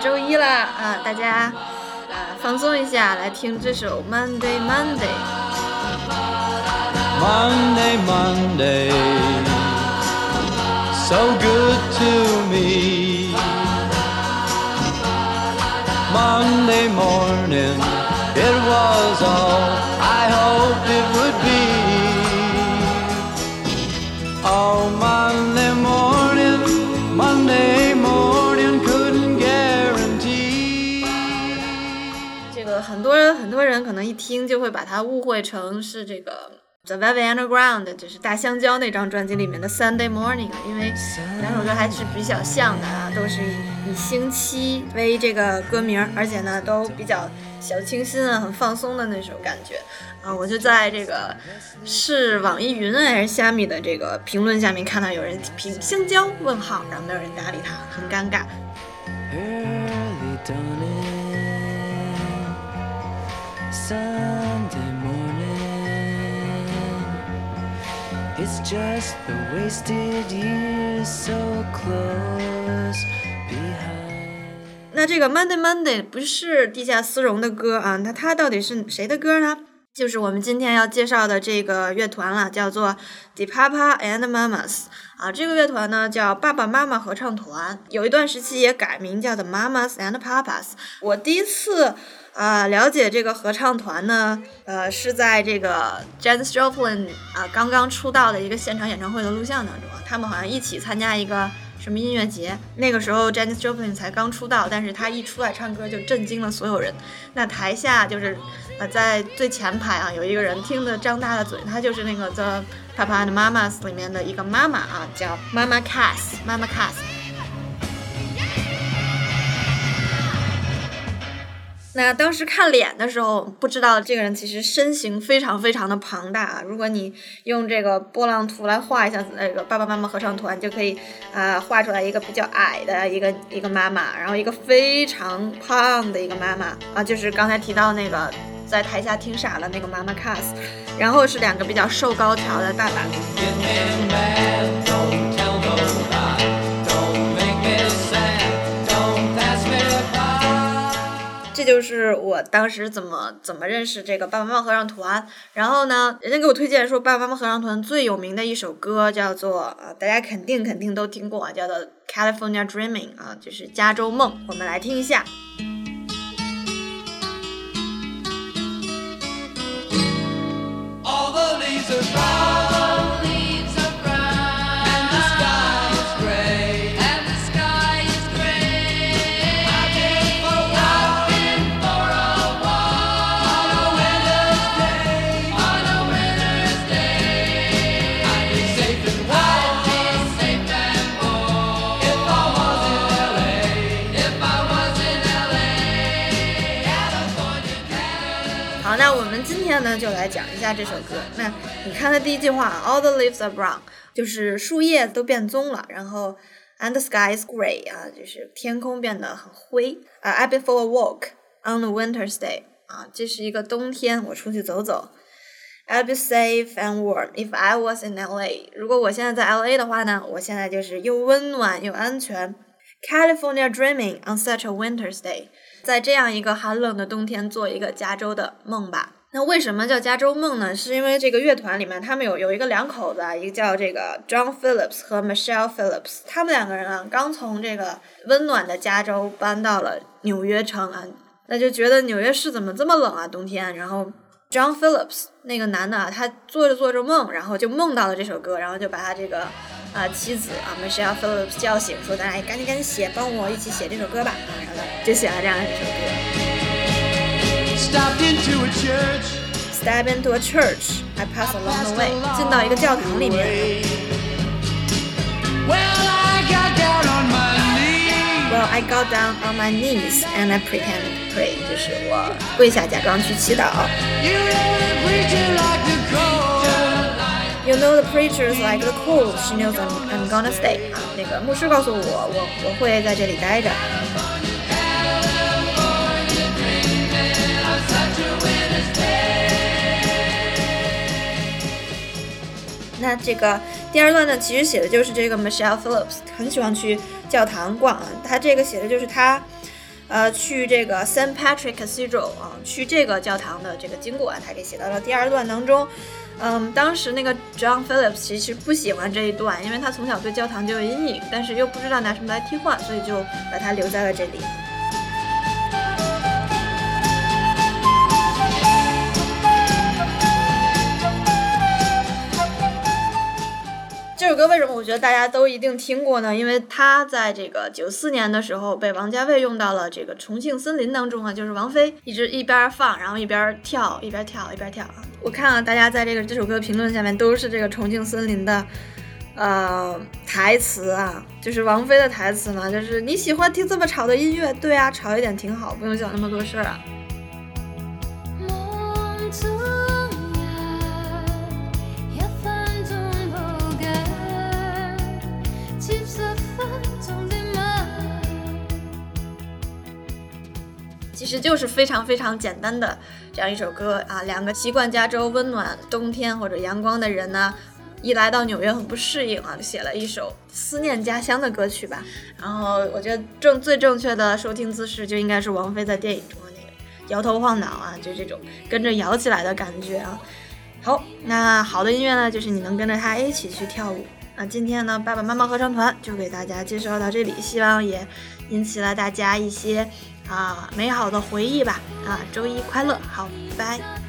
周一啦啊！大家啊放松一下，来听这首 Monday Monday。Monday, Monday, so good to me. Monday morning, it was all I hoped it would 很多人可能一听就会把它误会成是这个 The Velvet Underground，就是大香蕉那张专辑里面的 Sunday Morning，因为两首歌还是比较像的啊，都是以以星期为这个歌名，而且呢都比较小清新啊，很放松的那种感觉啊。我就在这个是网易云还是虾米的这个评论下面看到有人评香蕉问号，然后没有人搭理他，很尴尬。Sunday morning. It's just the wasted years so close behind. 那这个 Monday Monday 不是地下丝绒的歌啊，那它到底是谁的歌呢？就是我们今天要介绍的这个乐团了，叫做 The Papa and Mamas 啊。这个乐团呢叫爸爸妈妈合唱团，有一段时期也改名叫的 Mamas and Papas。我第一次啊了解这个合唱团呢，呃是在这个 Janis Joplin 啊刚刚出道的一个现场演唱会的录像当中，他们好像一起参加一个。什么音乐节？那个时候 Janis Joplin 才刚出道，但是她一出来唱歌就震惊了所有人。那台下就是，呃，在最前排啊，有一个人听得张大了嘴，他就是那个 The Papa and Mamas 里面的一个妈妈啊，叫 Mama Cass，Mama Cass 那当时看脸的时候，不知道这个人其实身形非常非常的庞大啊。如果你用这个波浪图来画一下那个爸爸妈妈合唱团，就可以啊、画出来一个比较矮的一个一个妈妈，然后一个非常胖的一个妈妈啊，就是刚才提到那个在台下听傻了那个妈妈 Cass，然后是两个比较瘦高挑的大爸。就是我当时怎么怎么认识这个爸爸妈妈合唱团。然后呢，人家给我推荐说，爸爸妈妈合唱团最有名的一首歌叫做呃，大家肯定肯定都听过啊，叫做《California Dreaming》啊，就是加州梦。我们来听一下。那我们今天呢就来讲一下这首歌。那你看它第一句话，All the leaves are brown，就是树叶都变棕了，然后 and the sky is gray 啊，就是天空变得很灰啊。I've been for a walk on a winter's day 啊，这是一个冬天，我出去走走。I'll be safe and warm if I was in LA。如果我现在在 LA 的话呢，我现在就是又温暖又安全。California dreaming on such a winter's day，在这样一个寒冷的冬天做一个加州的梦吧。那为什么叫加州梦呢？是因为这个乐团里面他们有有一个两口子啊，一个叫这个 John Phillips 和 Michelle Phillips，他们两个人啊刚从这个温暖的加州搬到了纽约城啊，那就觉得纽约市怎么这么冷啊冬天，然后 John Phillips 那个男的啊，他做着做着梦，然后就梦到了这首歌，然后就把他这个啊、妻子啊 Michelle Phillips 叫醒，说：“咱俩赶紧赶紧写，帮我一起写这首歌吧。”啊，然后就写了这样一首歌。Stopped into a church. Step into a church, I pass along the way，进到一个教堂里面。Well, I got down on my knees. Well, I got down on my knees and I pretend to pray，就是我跪下假装去祈祷。Preachers like the cold, she knows I'm I'm gonna stay 啊，那个牧师告诉我，我我会在这里待着。那这个第二段呢，其实写的就是这个 Michelle Phillips 很喜欢去教堂逛啊。他这个写的就是他呃，去这个 Saint Patrick Cathedral 啊，去这个教堂的这个经过，他给写到了第二段当中。嗯，当时那个 John Phillips 其实不喜欢这一段，因为他从小对教堂就有阴影，但是又不知道拿什么来替换，所以就把它留在了这里。我觉得大家都一定听过呢？因为它在这个九四年的时候被王家卫用到了这个《重庆森林》当中啊，就是王菲一直一边放，然后一边跳，一边跳，一边跳啊。我看了大家在这个这首歌评论下面都是这个《重庆森林》的呃台词啊，就是王菲的台词嘛，就是你喜欢听这么吵的音乐，对啊，吵一点挺好，不用想那么多事儿啊。梦其实就是非常非常简单的这样一首歌啊，两个习惯加州温暖冬天或者阳光的人呢，一来到纽约很不适应啊，就寫了一首思念家乡的歌曲吧。然后我觉得正最正确的收听姿势就应该是王菲在电影中的那个摇头晃脑啊，就这种跟着摇起来的感觉啊。好，那好的音乐呢，就是你能跟着它一起去跳舞。那今天呢，爸爸妈妈合唱团就给大家介绍到这里，希望也引起了大家一些啊美好的回忆吧。啊，周一快乐，好，拜拜。